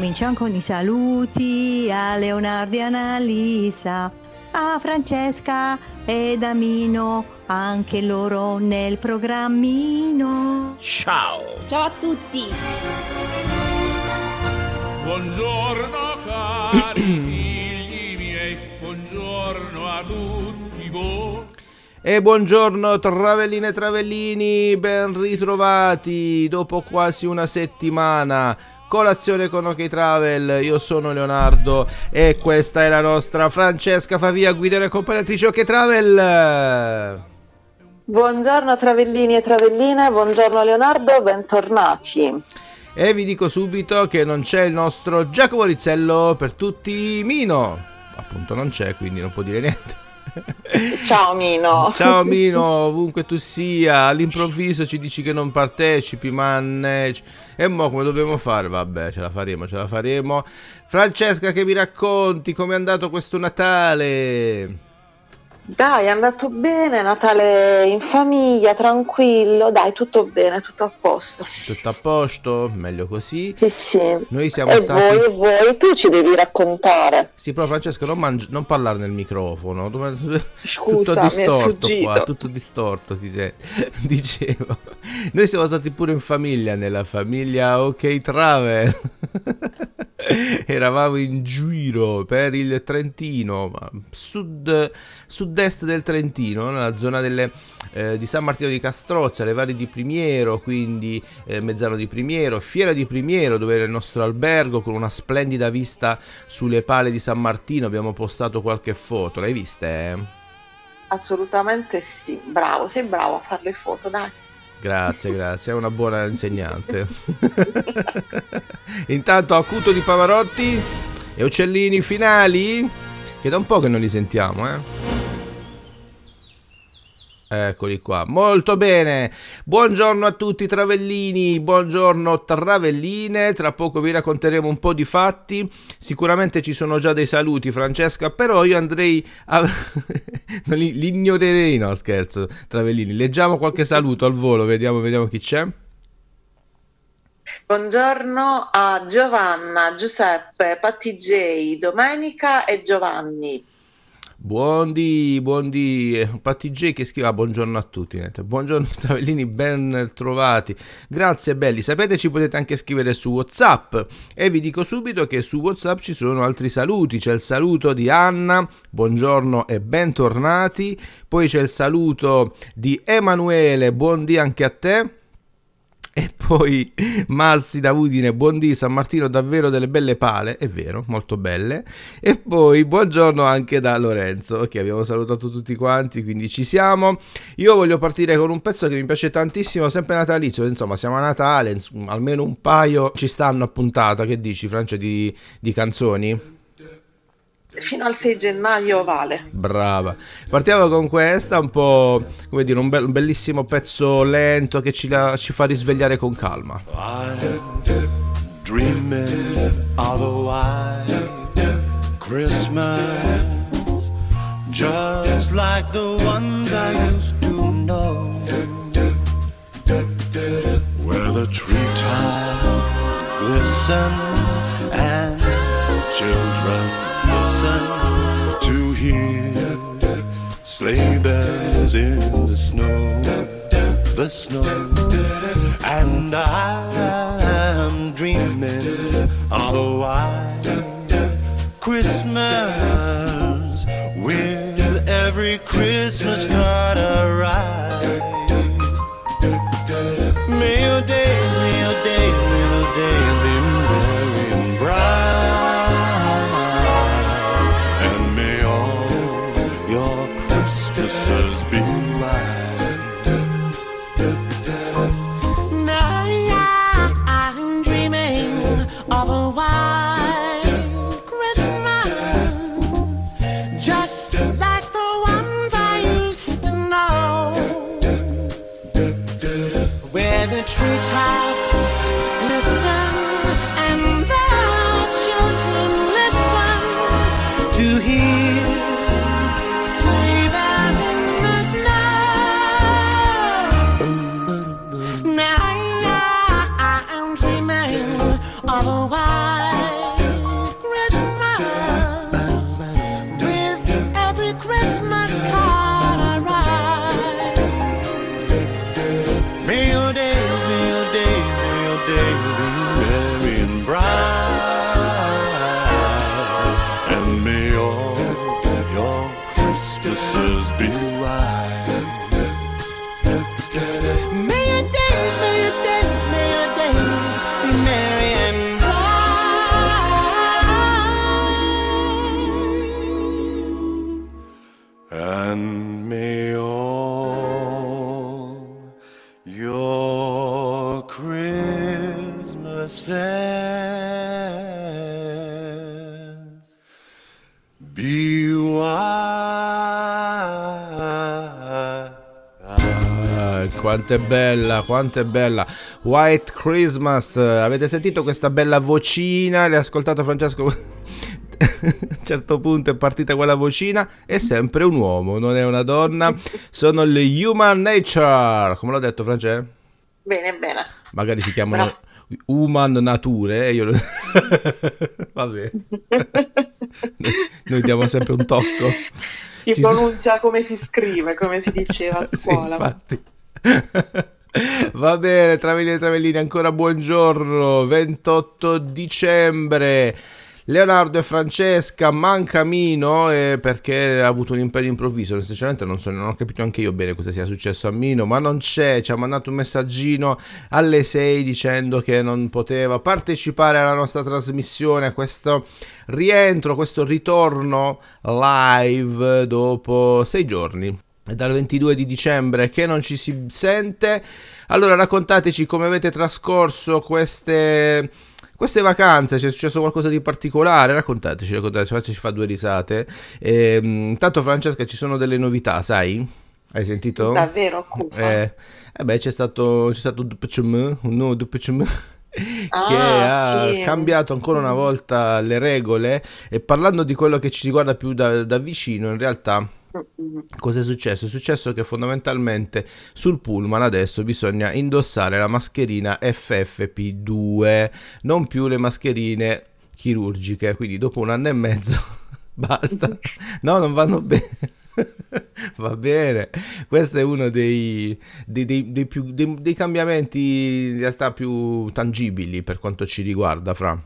Cominciamo con i saluti a Leonardo e Annalisa, a Francesca ed Amino, anche loro nel programmino. Ciao. Ciao a tutti. Buongiorno cari figli miei, buongiorno a tutti voi. E buongiorno travelline e travellini, ben ritrovati dopo quasi una settimana. Colazione con OK Travel, io sono Leonardo e questa è la nostra Francesca Favia, guida e accompagnatrice OK Travel. Buongiorno travellini e travelline, buongiorno Leonardo, bentornati. E vi dico subito che non c'è il nostro Giacomo Rizzello per tutti Mino. Appunto non c'è, quindi non può dire niente. Ciao Mino. Ciao Mino, ovunque tu sia, all'improvviso ci dici che non partecipi, mannaggia. E mo come dobbiamo fare? Vabbè, ce la faremo, ce la faremo. Francesca, che mi racconti com'è andato questo Natale? Dai, è andato bene, Natale in famiglia, tranquillo, dai, tutto bene, tutto a posto. Tutto a posto? Meglio così. Sì, sì. Noi siamo e stati... voi, e voi, tu ci devi raccontare. Sì, però Francesco, non, mangi- non parlare nel microfono. Scusa, tutto distorto qua, tutto distorto si sente. Dicevo. Noi siamo stati pure in famiglia, nella famiglia OK Travel. Eravamo in giro per il Trentino, sud, sud-est del Trentino, nella zona delle, eh, di San Martino di Castrozza, le varie di Primiero, quindi eh, Mezzano di Primiero, Fiera di Primiero, dove era il nostro albergo con una splendida vista sulle pale di San Martino. Abbiamo postato qualche foto, l'hai viste? Assolutamente sì, bravo, sei bravo a fare le foto, dai. Grazie, grazie, è una buona insegnante. Intanto acuto di Pavarotti e uccellini finali, che da un po' che non li sentiamo, eh. Eccoli qua, molto bene. Buongiorno a tutti travellini, buongiorno travelline. Tra poco vi racconteremo un po' di fatti. Sicuramente ci sono già dei saluti, Francesca, però io andrei a li ignorerei, no, scherzo, travellini. Leggiamo qualche saluto al volo, vediamo, vediamo chi c'è. Buongiorno a Giovanna, Giuseppe, Patti J, Domenica e Giovanni. Buondì, buondì, Patti J che scrive ah, buongiorno a tutti, niente. buongiorno Travellini, ben trovati, grazie belli, sapete ci potete anche scrivere su Whatsapp. E vi dico subito che su Whatsapp ci sono altri saluti, c'è il saluto di Anna, buongiorno e bentornati, poi c'è il saluto di Emanuele, buondì anche a te. Poi Massi da Udine, buondì San Martino, davvero delle belle pale, è vero, molto belle. E poi buongiorno anche da Lorenzo, ok abbiamo salutato tutti quanti, quindi ci siamo. Io voglio partire con un pezzo che mi piace tantissimo, sempre natalizio, insomma siamo a Natale, almeno un paio ci stanno a puntata, che dici Francia di, di canzoni? Fino al 6 gennaio vale. Brava. Partiamo con questa, un po' come dire, un, bel- un bellissimo pezzo lento che ci, la- ci fa risvegliare con calma. just like the ones I used to know, where the treetops glisten listen to hear sleigh bells in the snow, the snow, and I quanto è bella, quanto è bella. White Christmas. Avete sentito questa bella vocina? L'hai ascoltato Francesco? A un certo punto è partita quella vocina. È sempre un uomo, non è una donna. Sono le Human Nature. Come l'ho detto, Francesco? Bene, bene. Magari si chiamano Human Nature. E io lo... Vabbè. Noi- Noi diamo sempre un tocco. Si Ci- pronuncia come si scrive, come si diceva a Sì, scuola. infatti. Va bene, Travellini e Travellini, ancora buongiorno. 28 dicembre. Leonardo e Francesca manca Mino eh, perché ha avuto un impegno improvviso. Sinceramente non, so, non ho capito anche io bene cosa sia successo a Mino, ma non c'è. Ci ha mandato un messaggino alle 6 dicendo che non poteva partecipare alla nostra trasmissione, a questo rientro, questo ritorno live dopo sei giorni. Dal 22 di dicembre che non ci si sente. Allora raccontateci come avete trascorso queste, queste vacanze. C'è successo qualcosa di particolare? Raccontateci, raccontateci, facci fa due risate. E, intanto Francesca ci sono delle novità, sai? Hai sentito? Davvero, accusa. Eh, eh beh, c'è stato, c'è stato un nuovo DPCM che Ah, ha sì. cambiato ancora una volta le regole e parlando di quello che ci riguarda più da, da vicino, in realtà Mm-mm. cosa è successo? È successo che fondamentalmente sul pullman adesso bisogna indossare la mascherina FFP2, non più le mascherine chirurgiche, quindi dopo un anno e mezzo basta. No, non vanno bene. Va bene, questo è uno dei, dei- dei- dei più- cambiamenti in realtà più tangibili per quanto ci riguarda, Fra.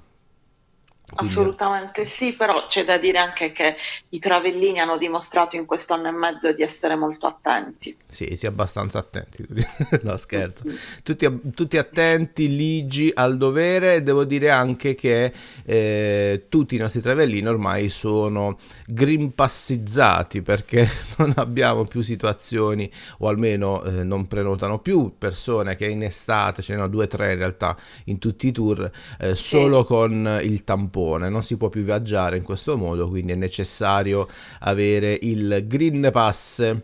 Quindi- Assolutamente sì, però c'è da dire anche che i travellini hanno dimostrato in questo anno e mezzo di essere molto attenti. Sì, si è abbastanza attenti. No, scherzo. Tutti, tutti attenti, ligi al dovere. E devo dire anche che eh, tutti i nostri travellini ormai sono grimpassizzati perché non abbiamo più situazioni, o almeno eh, non prenotano più persone che in estate, ce ne sono due o tre in realtà in tutti i tour, eh, solo con il tampone. Non si può più viaggiare in questo modo, quindi è necessario avere il Green Pass.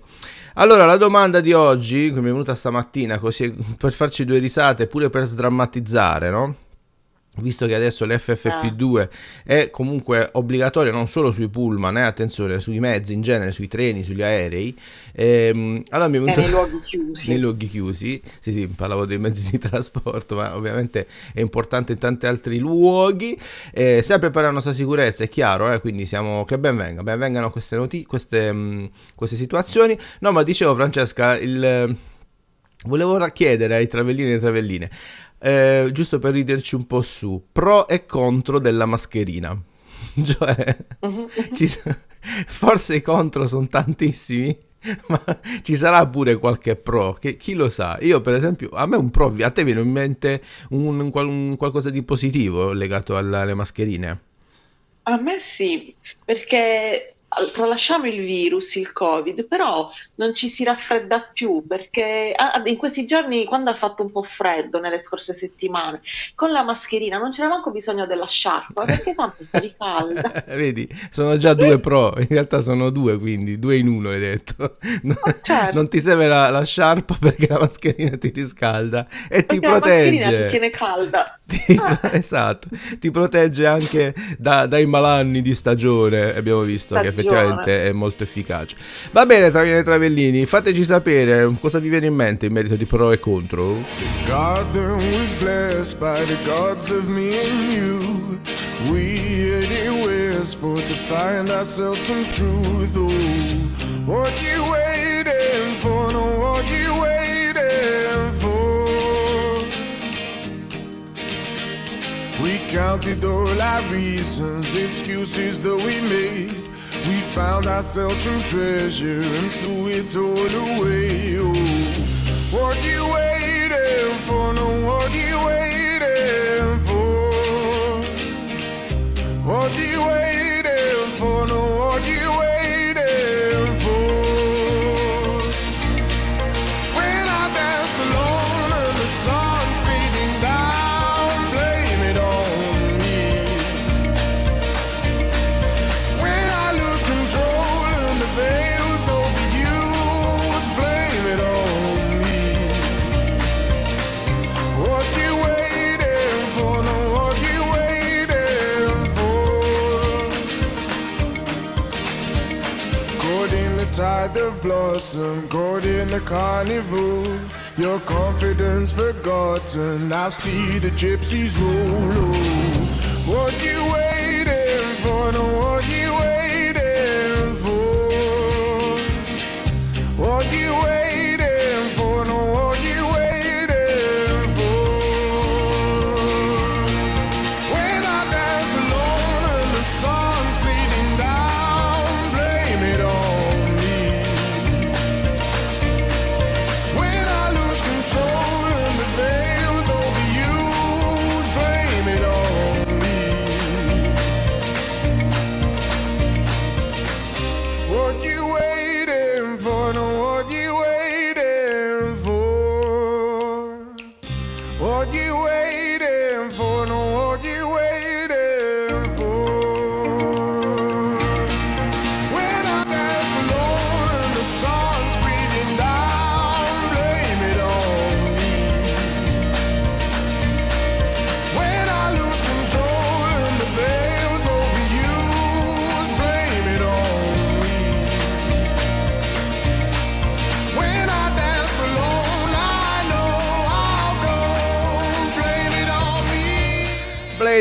Allora, la domanda di oggi, che mi è venuta stamattina, così per farci due risate, pure per sdrammatizzare, no? Visto che adesso l'FFP2 è comunque obbligatorio non solo sui pullman, eh, attenzione, sui mezzi in genere, sui treni, sugli aerei, ehm, allora mi è E venuto... nei luoghi chiusi. nei luoghi chiusi, sì sì, parlavo dei mezzi di trasporto, ma ovviamente è importante in tanti altri luoghi, eh, sempre per la nostra sicurezza, è chiaro, eh, quindi siamo, che ben venga, ben vengano queste, noti- queste, mh, queste situazioni. No, ma dicevo Francesca, il, volevo chiedere ai travellini e alle travelline, eh, giusto per riderci un po' su, pro e contro della mascherina. cioè, Mhm. ci forse i contro sono tantissimi. Ma ci sarà pure qualche pro, che chi lo sa? Io per esempio, a me un pro, a te viene in mente un, un un qualcosa di positivo legato alla- alle mascherine? A me sì, perché tralasciamo il virus, il Covid, però non ci si raffredda più perché ah, in questi giorni, quando ha fatto un po' freddo nelle scorse settimane, con la mascherina non c'era manco bisogno della sciarpa perché tanto stavi calda. Vedi, sono già due pro, in realtà sono due, quindi due in uno hai detto. No- certo. Non ti serve la, la sciarpa perché la mascherina ti riscalda e ti Perché la mascherina ti protegge. tiene calda. Ti- esatto, ti protegge anche da- dai malanni di stagione. Abbiamo visto che Stagione. Effettivamente è molto efficace. Va bene, Travini e Travellini, fateci sapere cosa vi viene in mente in merito di pro e contro. We counted all our reasons, excuses that we made. Found ourselves some treasure and threw it all away. Oh, what you waiting for? No, what you waiting for? What you waiting for? No, what you waiting blossom, caught in the carnival. Your confidence forgotten. I see the gypsies roll. What you waiting for? No, what you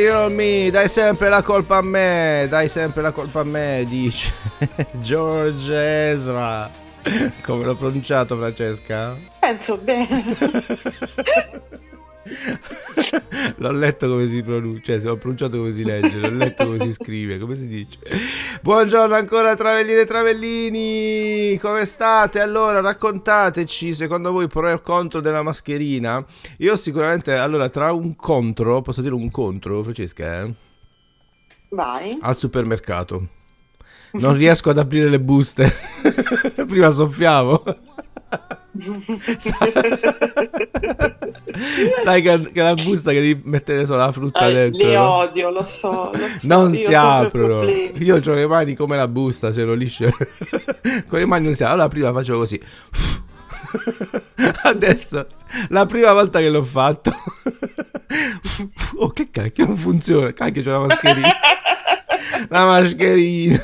it on me, dai sempre la colpa a me, dai sempre la colpa a me, dice George Ezra. Come l'ho pronunciato, Francesca? Penso bene. L'ho letto come si pronuncia, cioè l'ho pronunciato come si legge, l'ho letto come si scrive, come si dice. Buongiorno ancora Travelline e Travellini, come state? Allora raccontateci, secondo voi pro e contro della mascherina? Io sicuramente, allora tra un contro, posso dire un contro, Francesca? Eh? Vai. Al supermercato. Non riesco ad aprire le buste. Prima soffiavo. Sai che, che la busta che devi mettere solo la frutta Eh, dentro. li odio, lo so. lo so, Non si aprono. Io ho le mani come la busta, se lo lisce. Con le mani non si apre. Allora prima facevo così. Adesso, la prima volta che l'ho fatto. Oh, che cacchio, non funziona. Cacchio, c'è la mascherina. La mascherina.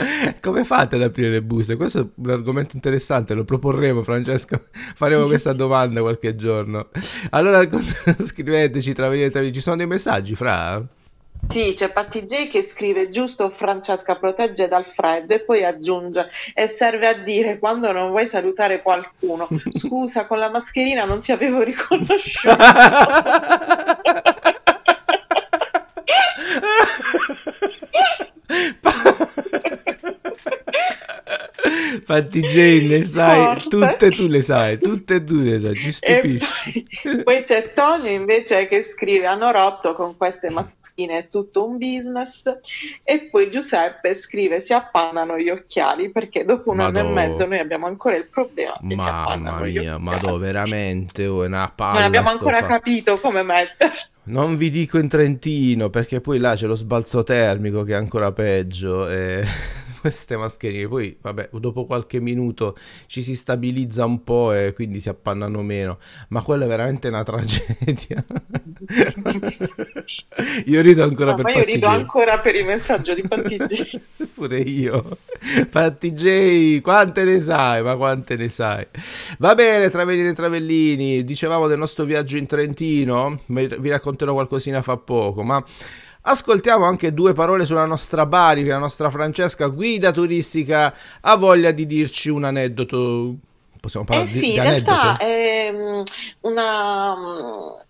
Come fate ad aprire le buste? Questo è un argomento interessante, lo proporremo Francesco, faremo questa domanda qualche giorno. Allora scriveteci tra ci sono dei messaggi fra? Sì, c'è Patti J che scrive giusto Francesca protegge dal freddo e poi aggiunge e serve a dire quando non vuoi salutare qualcuno scusa con la mascherina non ti avevo riconosciuto Infatti Jane ne sai, Forte. tutte tu le sai, tutte tu le sai, ci E stupisci. poi, poi c'è Tonio invece che scrive hanno rotto con queste maschine è tutto un business e poi Giuseppe scrive si appannano gli occhiali perché dopo un anno e Madò. mezzo noi abbiamo ancora il problema che si Mamma appannano gli mia, ma dove veramente oh, è una palla non abbiamo ancora fa- capito come mettere Non vi dico in Trentino perché poi là c'è lo sbalzo termico che è ancora peggio e queste mascherine. Poi vabbè dopo qualche minuto ci si stabilizza un po' e quindi si appannano meno. Ma quello è veramente una tragedia. Io rido ancora No, per ma io rido Patti J. ancora per il messaggio di Pattizi pure io. Patti J quante ne sai? Ma quante ne sai? Va bene Travellini e Travellini. Dicevamo del nostro viaggio in Trentino. Vi racconterò qualcosina fa poco ma Ascoltiamo anche due parole sulla nostra Bari, che la nostra Francesca, guida turistica, ha voglia di dirci un aneddoto. Possiamo Eh parlare di, sì, di in aneddoto? realtà è mm, una,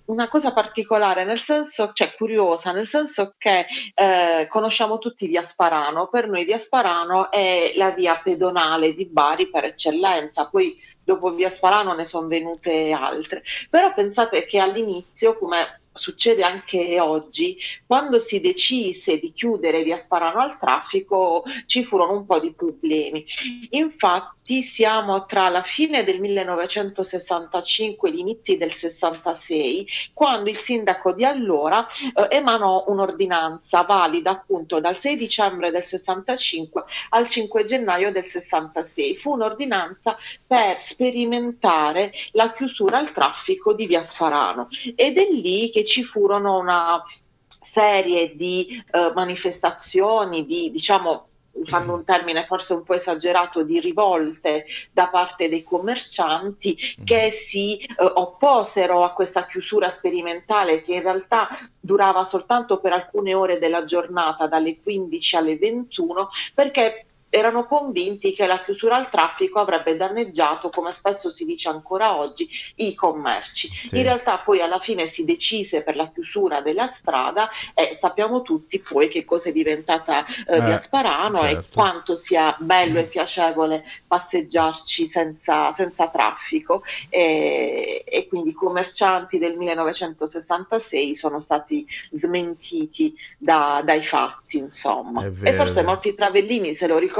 una cosa particolare, nel senso, cioè curiosa, nel senso che eh, conosciamo tutti via Sparano, per noi via Sparano è la via pedonale di Bari per eccellenza, poi dopo via Sparano ne sono venute altre, però pensate che all'inizio, come succede anche oggi, quando si decise di chiudere via Sparano al traffico ci furono un po' di problemi. Infatti siamo tra la fine del 1965 e gli inizi del 66, quando il sindaco di allora eh, emanò un'ordinanza valida appunto dal 6 dicembre del 65 al 5 gennaio del 66. Fu un'ordinanza per sperimentare la chiusura al traffico di via Sparano ed è lì che ci furono una serie di eh, manifestazioni, di diciamo usando un termine forse un po' esagerato, di rivolte da parte dei commercianti che si eh, opposero a questa chiusura sperimentale che in realtà durava soltanto per alcune ore della giornata, dalle 15 alle 21, perché erano convinti che la chiusura al traffico avrebbe danneggiato, come spesso si dice ancora oggi, i commerci. Sì. In realtà poi alla fine si decise per la chiusura della strada e sappiamo tutti poi che cosa è diventata eh, Eh, via Sparano e certo. quanto sia bello e piacevole passeggiarci senza, senza traffico e, e quindi i commercianti del 1966 sono stati smentiti da- dai fatti insomma e forse molti travellini se lo ricordano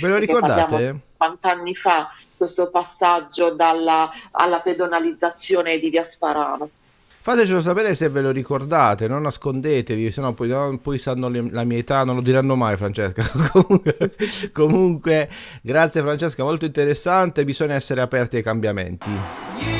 Ve lo ricordate? di 50 anni fa questo passaggio dalla, alla pedonalizzazione di via Sparano Fatecelo sapere se ve lo ricordate, non nascondetevi, sennò poi, no, poi sanno le- la mia età, non lo diranno mai Francesca. comunque, comunque, grazie Francesca, molto interessante, bisogna essere aperti ai cambiamenti.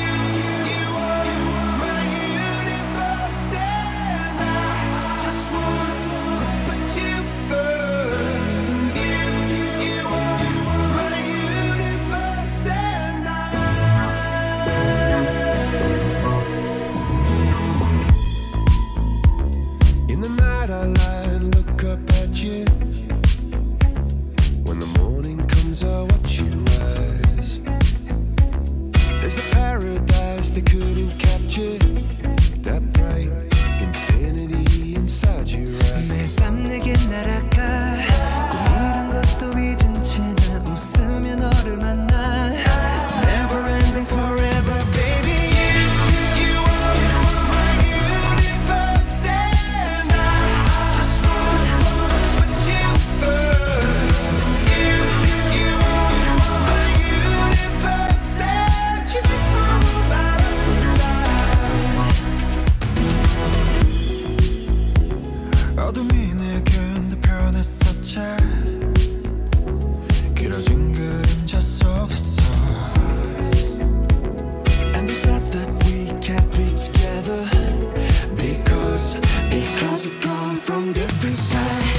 every side.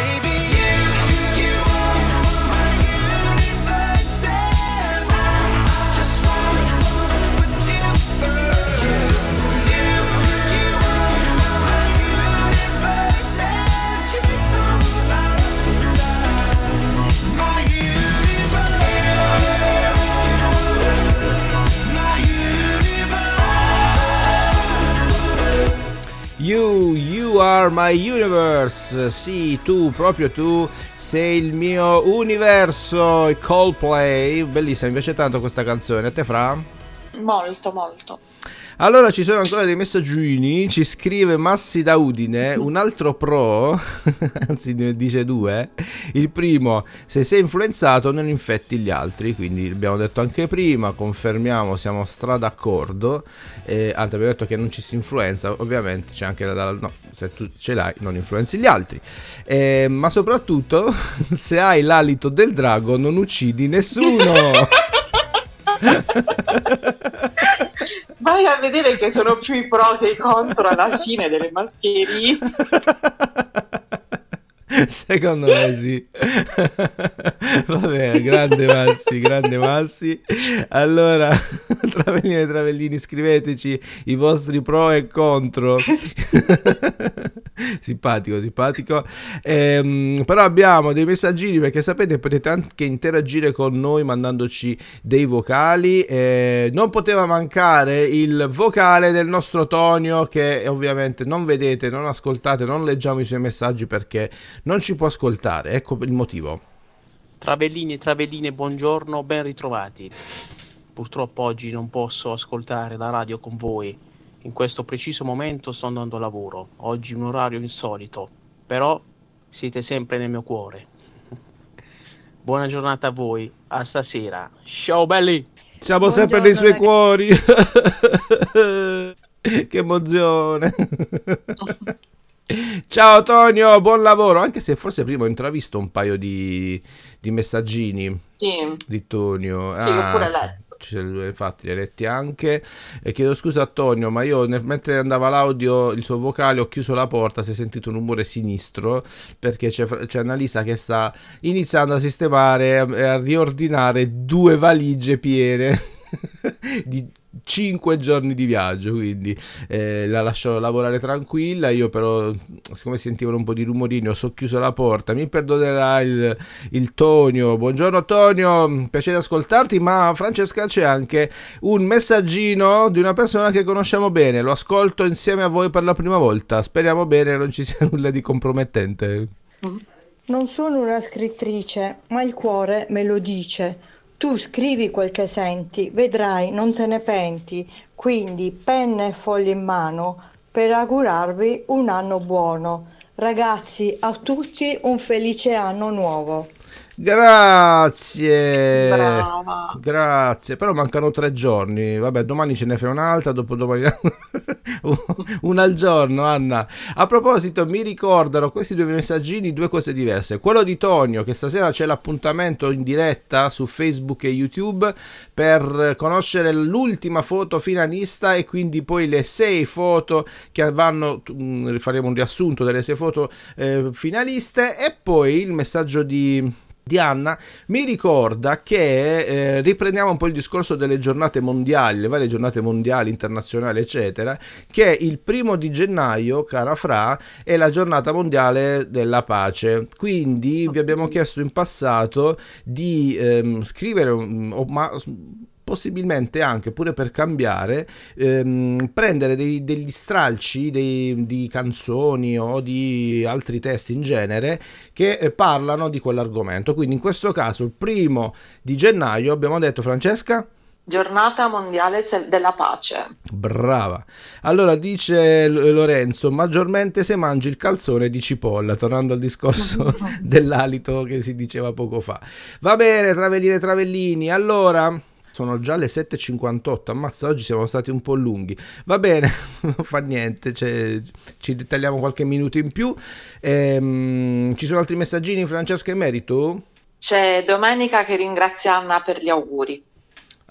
are my universe. Sì, tu, proprio tu, sei il mio universo. Coldplay. Bellissima, mi piace tanto questa canzone. A te, Fra? Molto, molto. Allora ci sono ancora dei messaggini, ci scrive Massi da Udine, un altro pro, anzi ne dice due, il primo, se sei influenzato non infetti gli altri, quindi abbiamo detto anche prima, confermiamo, siamo stra d'accordo, eh, anzi abbiamo detto che non ci si influenza, ovviamente c'è anche da, no, se tu ce l'hai non influenzi gli altri, Eh, ma soprattutto se hai l'alito del drago non uccidi nessuno. Vai a vedere che sono più i pro che i contro alla fine delle mascherine. Secondo me sì. Vabbè, grande Massi, grande Massi. Allora, Travellini e Travellini, scriveteci i vostri pro e contro. simpatico, simpatico. Ehm, però abbiamo dei messaggini perché sapete potete anche interagire con noi mandandoci dei vocali. Eh, non poteva mancare il vocale del nostro Tonio che ovviamente non vedete, non ascoltate, non leggiamo i suoi messaggi perché non ci può ascoltare. Ecco il motivo. Travellini e travelline, buongiorno, ben ritrovati. Purtroppo oggi non posso ascoltare la radio con voi. In questo preciso momento sto andando a lavoro. Oggi un orario insolito, però siete sempre nel mio cuore. Buona giornata a voi, a stasera. Ciao belli! Siamo sempre nei suoi cuori. che emozione. Ciao Tonio, buon lavoro. Anche se forse prima ho intravisto un paio di, di messaggini Sì, di Tonio. sì, l'ho Ah, pure letto. Li- infatti li hai letti anche. E chiedo scusa a Tonio, ma io nel- mentre andava l'audio, il suo vocale, ho chiuso la porta. Si è sentito un rumore sinistro perché c'è, c'è Annalisa che sta iniziando a sistemare e a riordinare due valigie piene di 5 giorni di viaggio. Quindi eh, la lascio lavorare tranquilla. Io, però, siccome sentivano un po' di rumorini, ho socchiuso la porta. Mi perdonerà il, il Tonio. Buongiorno Tonio, piacere ascoltarti, ma Francesca c'è anche un messaggino di una persona che conosciamo bene, lo ascolto insieme a voi per la prima volta, speriamo bene non ci sia nulla di compromettente. Non sono una scrittrice, ma il cuore me lo dice. Tu scrivi quel che senti, vedrai, non te ne penti. Quindi penna e fogli in mano per augurarvi un anno buono. Ragazzi, a tutti un felice anno nuovo. Grazie. Brava. Grazie, però mancano tre giorni. Vabbè, domani ce ne fai un'altra, dopodomani una al giorno, Anna. A proposito, mi ricordano questi due messaggini due cose diverse. Quello di Tonio, che stasera c'è l'appuntamento in diretta su Facebook e YouTube per conoscere l'ultima foto finalista e quindi poi le sei foto che vanno, mm, faremo un riassunto delle sei foto eh, finaliste e poi il messaggio di di Anna mi ricorda che eh, riprendiamo un po' il discorso delle giornate mondiali, le varie giornate mondiali, internazionali, eccetera, che il primo di gennaio, cara Fra, è la giornata mondiale della pace. Quindi vi abbiamo chiesto in passato di ehm, scrivere, o ma possibilmente anche pure per cambiare ehm, prendere dei- degli stralci dei- di canzoni o di altri testi in genere che eh, parlano di quell'argomento quindi in questo caso il primo di gennaio abbiamo detto Francesca Giornata mondiale della pace. Brava. Allora dice Lorenzo, maggiormente se mangi il calzone di cipolla, tornando al discorso dell'alito che si diceva poco fa. Va bene, Travellini e Travellini. Allora, Sono già le 7.58, ammazza, oggi siamo stati un po' lunghi. Va bene, non fa niente, cioè, ci ritagliamo qualche minuto in più. Ehm, ci sono altri messaggini, Francesca e Merito? C'è Domenica che ringrazia Anna per gli auguri.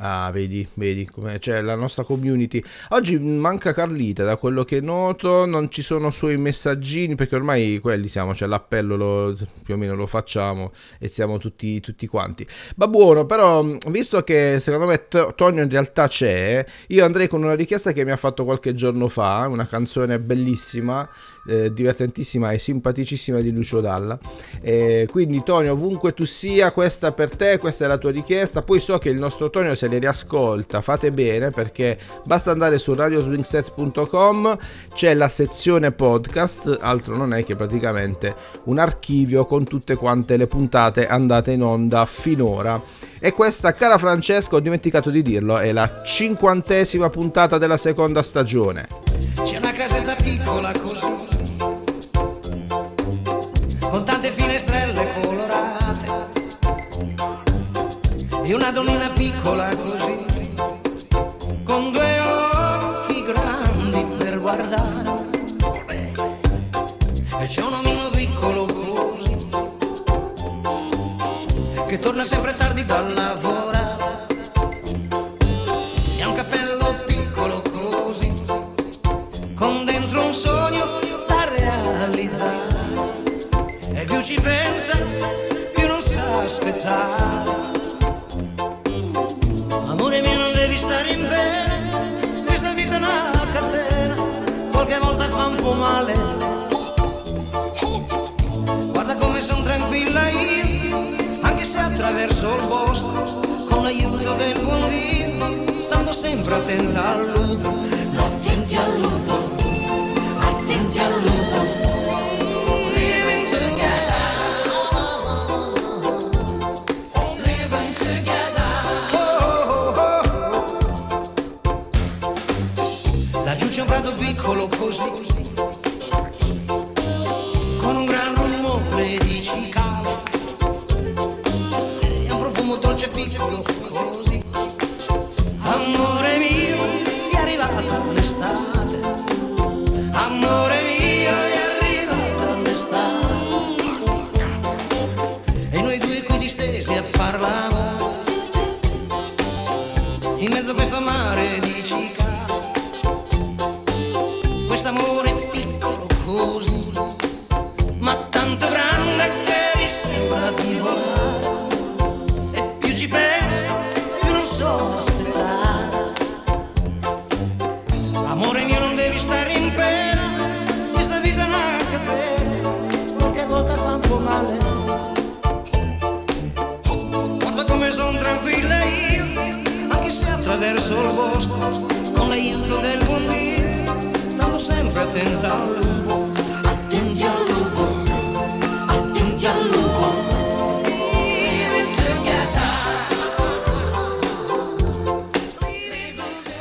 Ah, vedi, vedi come c'è la nostra community. Oggi manca Carlita, da quello che noto, non ci sono suoi messaggini perché ormai quelli siamo, cioè l'appello lo- più o meno lo facciamo e siamo tutti, tutti quanti. Va buono, però visto che secondo me To- Tonio in realtà c'è, io andrei con una richiesta che mi ha fatto qualche giorno fa, una canzone bellissima, eh, divertentissima e simpaticissima di Lucio Dalla. Eh, quindi Tonio, ovunque tu sia, questa per te, questa è la tua richiesta. Poi so che il nostro Tonio se le riascolta, fate bene perché basta andare su radioswingset.com, c'è la sezione podcast, altro non è che praticamente un archivio con tutte quante le puntate andate in onda finora. E questa, cara Francesca, ho dimenticato di dirlo, è la cinquantesima puntata della seconda stagione. C'è una casetta piccola così, e una donnina piccola così, con due occhi grandi per guardare, e c'è un omino piccolo così, che torna sempre tardi dal lavorare, e ha un cappello piccolo così con dentro un sogno da realizzare. E più ci pensa più non sa aspettare qualche volta fa un po' male guarda come sono tranquilla io anche se attraverso il bosco con l'aiuto del buon Dio stando sempre attenta al lupo attenti al lupo attenta al lupo. Attenti al lupo, attenti al lupo.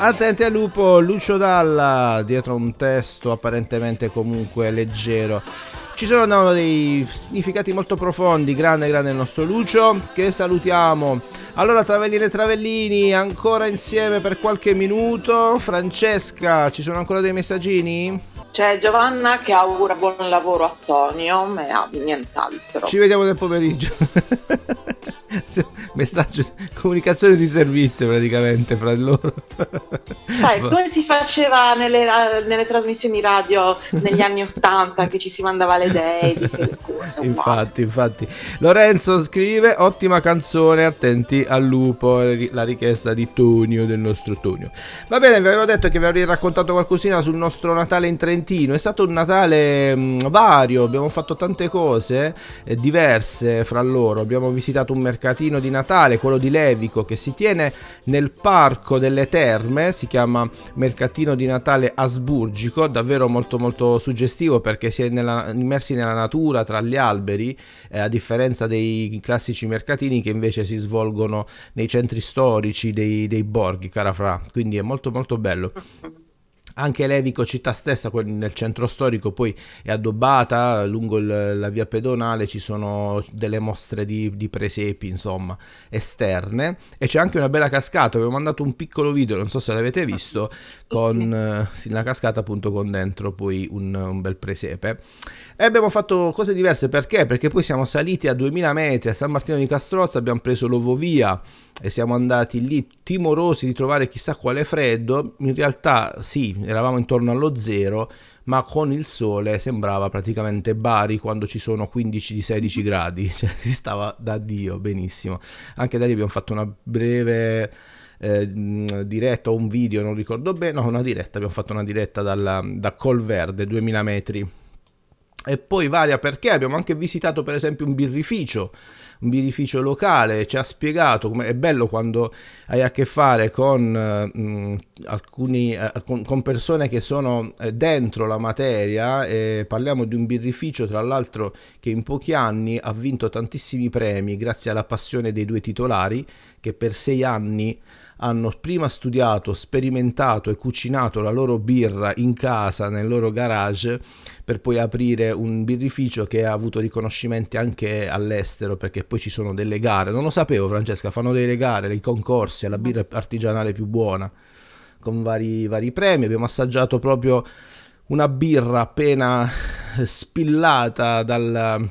Attenti al lupo, Lucio Dalla, dietro un testo apparentemente comunque leggero. Ci sono dei significati molto profondi, grande grande il nostro Lucio, che salutiamo. Allora Travellini e Travellini, ancora insieme per qualche minuto. Francesca, ci sono ancora dei messaggini? C'è Giovanna che augura buon lavoro a Tonio, ma nient'altro. Ci vediamo nel pomeriggio. Messaggio, comunicazione di servizio praticamente fra loro. Sai, come si faceva nelle, nelle trasmissioni radio negli anni Ottanta che ci si mandava le dediche, le cose. Infatti, infatti. Lorenzo scrive: Ottima canzone, attenti al lupo. La richiesta di Tonio, del nostro Tonio. Va bene, vi avevo detto che vi avrei raccontato qualcosina sul nostro Natale in Trentino. È stato un Natale mh, vario, abbiamo fatto tante cose eh, diverse fra loro. Abbiamo visitato un mercatino di Natale, quello di Levico, che si tiene nel parco delle terme. Si chiama Mercatino di Natale Asburgico, davvero molto molto suggestivo perché si è nella- immersi nella natura tra gli alberi, eh, a differenza dei classici mercatini che invece si svolgono nei centri storici dei, dei borghi, cara fra. Quindi è molto molto bello. Anche Levico città stessa, nel centro storico, poi è addobbata, lungo il- la via pedonale ci sono delle mostre di, di presepi, insomma, esterne. E c'è anche una bella cascata, avevo mandato un piccolo video, non so se l'avete visto, con sì, la cascata appunto con dentro poi un, un bel presepe. E abbiamo fatto cose diverse perché? Perché poi siamo saliti a 2000 metri a San Martino di Castrozza, abbiamo preso l'ovovia e siamo andati lì timorosi di trovare chissà quale freddo. In realtà sì, eravamo intorno allo zero, ma con il sole sembrava praticamente Bari quando ci sono 15-16 gradi, cioè si stava da Dio benissimo. Anche da lì abbiamo fatto una breve eh, diretta o un video, non ricordo bene, no, una diretta, abbiamo fatto una diretta dalla- da Colverde, 2000 metri. E poi varia perché abbiamo anche visitato per esempio un birrificio, un birrificio locale, ci ha spiegato come è bello quando hai a che fare con eh, mh, alcuni eh, con, con persone che sono eh, dentro la materia e parliamo di un birrificio tra l'altro che in pochi anni ha vinto tantissimi premi grazie alla passione dei due titolari che per sei anni hanno prima studiato, sperimentato e cucinato la loro birra in casa, nel loro garage, per poi aprire un birrificio che ha avuto riconoscimenti anche all'estero, perché poi ci sono delle gare. Non lo sapevo, Francesca, fanno delle gare, dei concorsi alla birra artigianale più buona, con vari, vari premi. Abbiamo assaggiato proprio una birra appena spillata dal,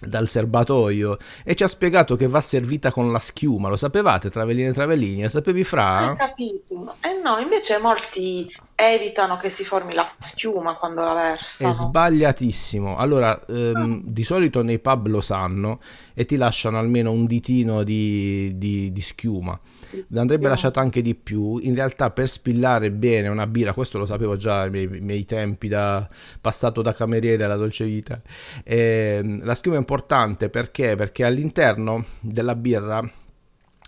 dal serbatoio e ci ha spiegato che va servita con la schiuma. Lo sapevate, Travellini e Travellini? Lo sapevi fra? capito? Eh no, invece molti evitano che si formi la schiuma quando la È versano. sbagliatissimo. Allora, ehm, di solito nei pub lo sanno e ti lasciano almeno un ditino di, di- di schiuma. Andrebbe lasciato anche di più. In realtà, per spillare bene una birra, questo lo sapevo già ai miei, miei tempi da passato da cameriere alla dolce vita. ehm, la schiuma è importante perché? Perché all'interno della birra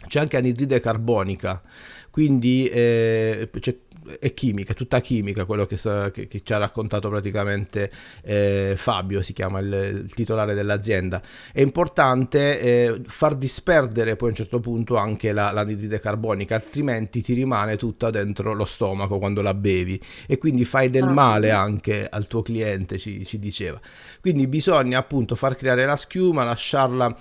c'è anche anidride carbonica, quindi eh, c'è- è chimica, è tutta chimica quello che, sa- che- che ci ha raccontato praticamente eh, Fabio, si chiama il, il titolare dell'azienda. È importante eh, far disperdere poi a un certo punto anche la, l'anidride carbonica, altrimenti ti rimane tutta dentro lo stomaco quando la bevi e quindi fai del male anche al tuo cliente, ci, ci diceva. Quindi bisogna appunto far creare la schiuma, lasciarla.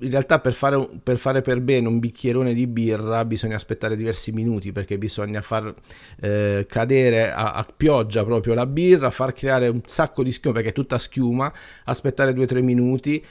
In realtà, per fare, per fare per bene un bicchierone di birra bisogna aspettare diversi minuti perché bisogna far eh, cadere a, a pioggia proprio la birra, far creare un sacco di schiuma perché è tutta schiuma, aspettare 2-3 minuti.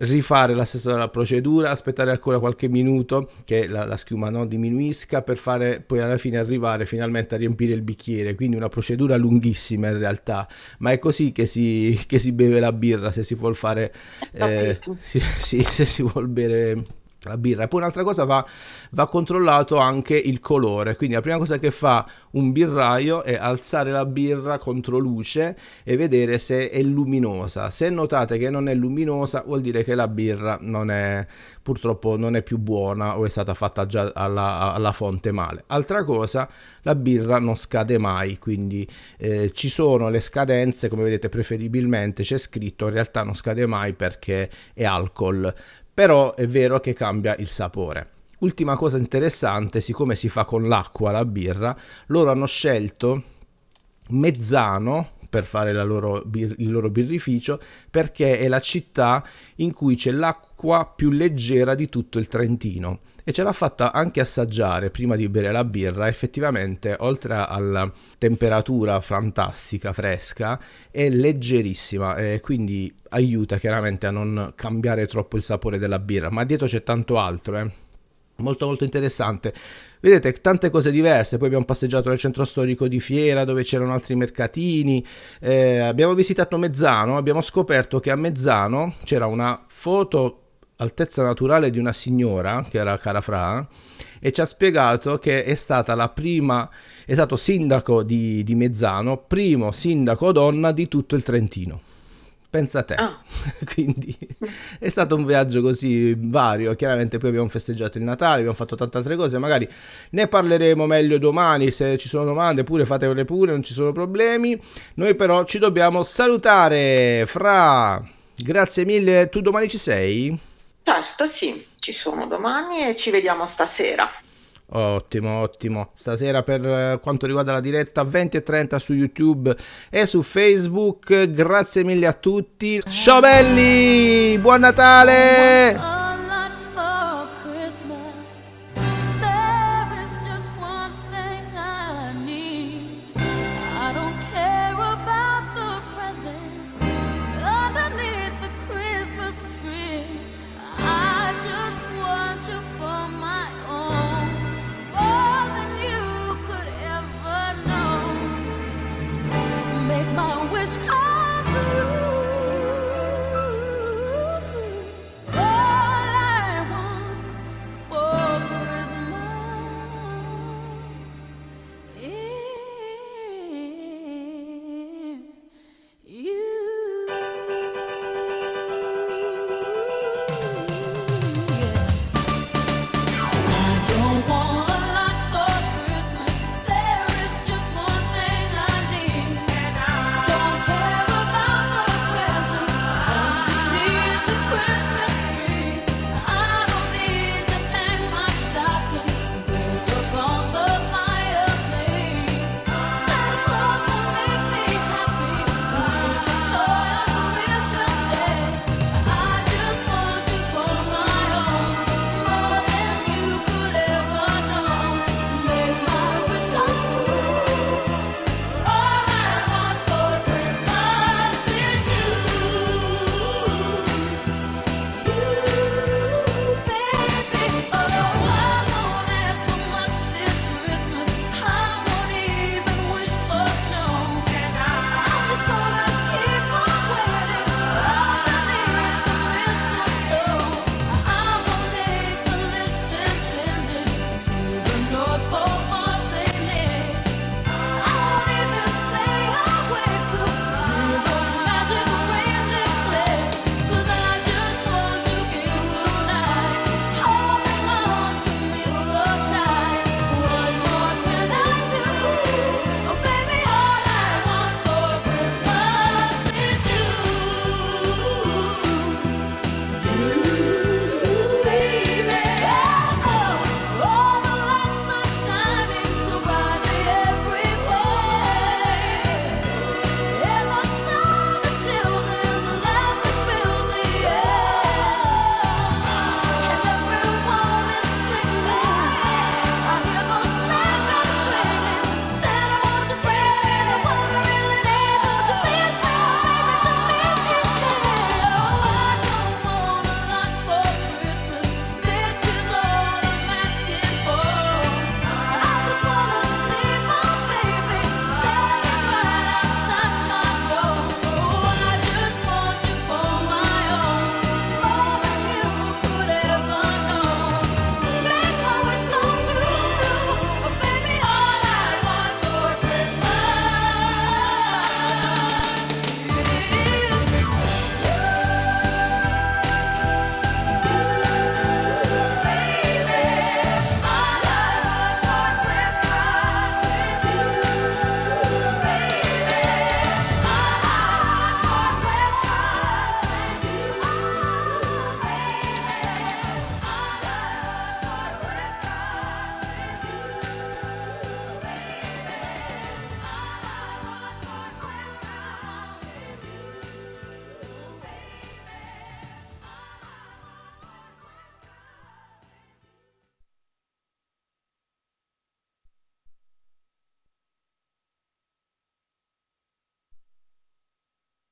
Rifare la stessa procedura, aspettare ancora qualche minuto che la, la schiuma no, diminuisca per fare poi alla fine arrivare finalmente a riempire il bicchiere. Quindi una procedura lunghissima in realtà, ma è così che si, che si beve la birra se si vuol fare eh, sì, sì, se si vuol bere la birra. E poi un'altra cosa va, va controllato anche il colore. Quindi la prima cosa che fa un birraio è alzare la birra contro luce e vedere se è luminosa. Se notate che non è luminosa, vuol dire che la birra non è purtroppo non è più buona o è stata fatta già alla, alla fonte male. Altra cosa, la birra non scade mai, quindi eh, ci sono le scadenze, come vedete preferibilmente c'è scritto, in realtà non scade mai perché è alcol, però è vero che cambia il sapore. Ultima cosa interessante, siccome si fa con l'acqua la birra, loro hanno scelto Mezzano per fare loro bir- il loro birrificio perché è la città in cui c'è l'acqua più leggera di tutto il Trentino e ce l'ha fatta anche assaggiare prima di bere la birra effettivamente oltre alla temperatura fantastica fresca è leggerissima e quindi aiuta chiaramente a non cambiare troppo il sapore della birra. Ma dietro c'è tanto altro eh. Molto molto interessante. Vedete tante cose diverse. Poi abbiamo passeggiato nel centro storico di Fiera dove c'erano altri mercatini. Eh, abbiamo visitato Mezzano. Abbiamo scoperto che a Mezzano c'era una foto altezza naturale di una signora che era Carafra e ci ha spiegato che è stata la prima è stato sindaco di, di Mezzano primo sindaco donna di tutto il Trentino. Pensa a te, Ah. quindi è stato un viaggio così vario, chiaramente poi abbiamo festeggiato il Natale, abbiamo fatto tante altre cose, magari ne parleremo meglio domani, se ci sono domande pure fatevele pure, non ci sono problemi, noi però ci dobbiamo salutare, Fra, grazie mille, tu domani ci sei? Certo, sì, ci sono domani e ci vediamo stasera. Ottimo, ottimo. Stasera per eh, quanto riguarda la diretta 20 e 30 su YouTube e su Facebook. Grazie mille a tutti. Ciao belli! Buon Natale!